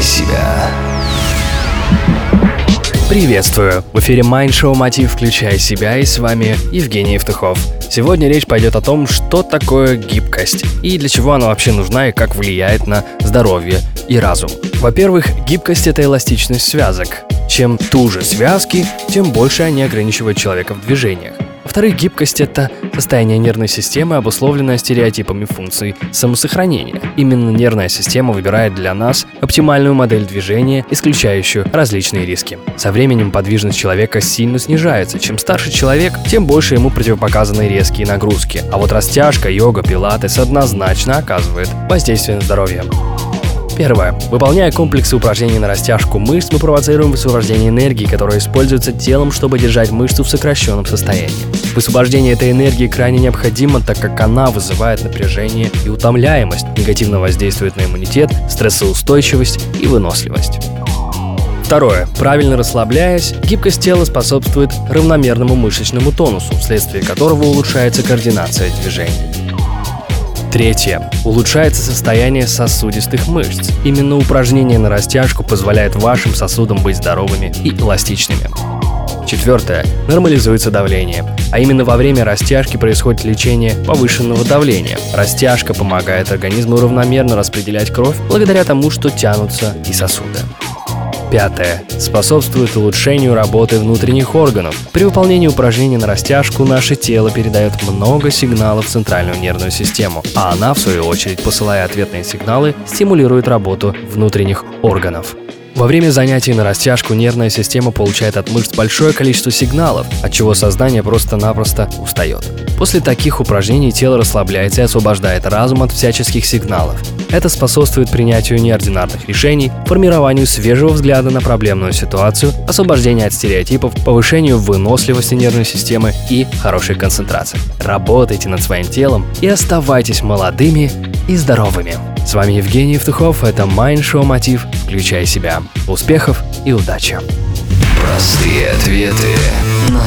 себя». Приветствую! В эфире Mind Show Мотив «Включай себя» и с вами Евгений Евтухов. Сегодня речь пойдет о том, что такое гибкость и для чего она вообще нужна и как влияет на здоровье и разум. Во-первых, гибкость – это эластичность связок. Чем туже связки, тем больше они ограничивают человека в движениях. Во-вторых, гибкость — это состояние нервной системы, обусловленное стереотипами функций самосохранения. Именно нервная система выбирает для нас оптимальную модель движения, исключающую различные риски. Со временем подвижность человека сильно снижается. Чем старше человек, тем больше ему противопоказаны резкие нагрузки. А вот растяжка, йога, пилатес однозначно оказывает воздействие на здоровье. Первое. Выполняя комплексы упражнений на растяжку мышц, мы провоцируем высвобождение энергии, которая используется телом, чтобы держать мышцу в сокращенном состоянии. Высвобождение этой энергии крайне необходимо, так как она вызывает напряжение и утомляемость, негативно воздействует на иммунитет, стрессоустойчивость и выносливость. Второе. Правильно расслабляясь, гибкость тела способствует равномерному мышечному тонусу, вследствие которого улучшается координация движений. Третье. Улучшается состояние сосудистых мышц. Именно упражнение на растяжку позволяет вашим сосудам быть здоровыми и эластичными. Четвертое. Нормализуется давление. А именно во время растяжки происходит лечение повышенного давления. Растяжка помогает организму равномерно распределять кровь благодаря тому, что тянутся и сосуды. Пятое. Способствует улучшению работы внутренних органов. При выполнении упражнений на растяжку наше тело передает много сигналов в центральную нервную систему, а она, в свою очередь, посылая ответные сигналы, стимулирует работу внутренних органов. Во время занятий на растяжку нервная система получает от мышц большое количество сигналов, от чего сознание просто-напросто устает. После таких упражнений тело расслабляется и освобождает разум от всяческих сигналов. Это способствует принятию неординарных решений, формированию свежего взгляда на проблемную ситуацию, освобождению от стереотипов, повышению выносливости нервной системы и хорошей концентрации. Работайте над своим телом и оставайтесь молодыми и здоровыми. С вами Евгений Евтухов, это Mind Show Мотив «Включай себя». Успехов и удачи! Простые ответы на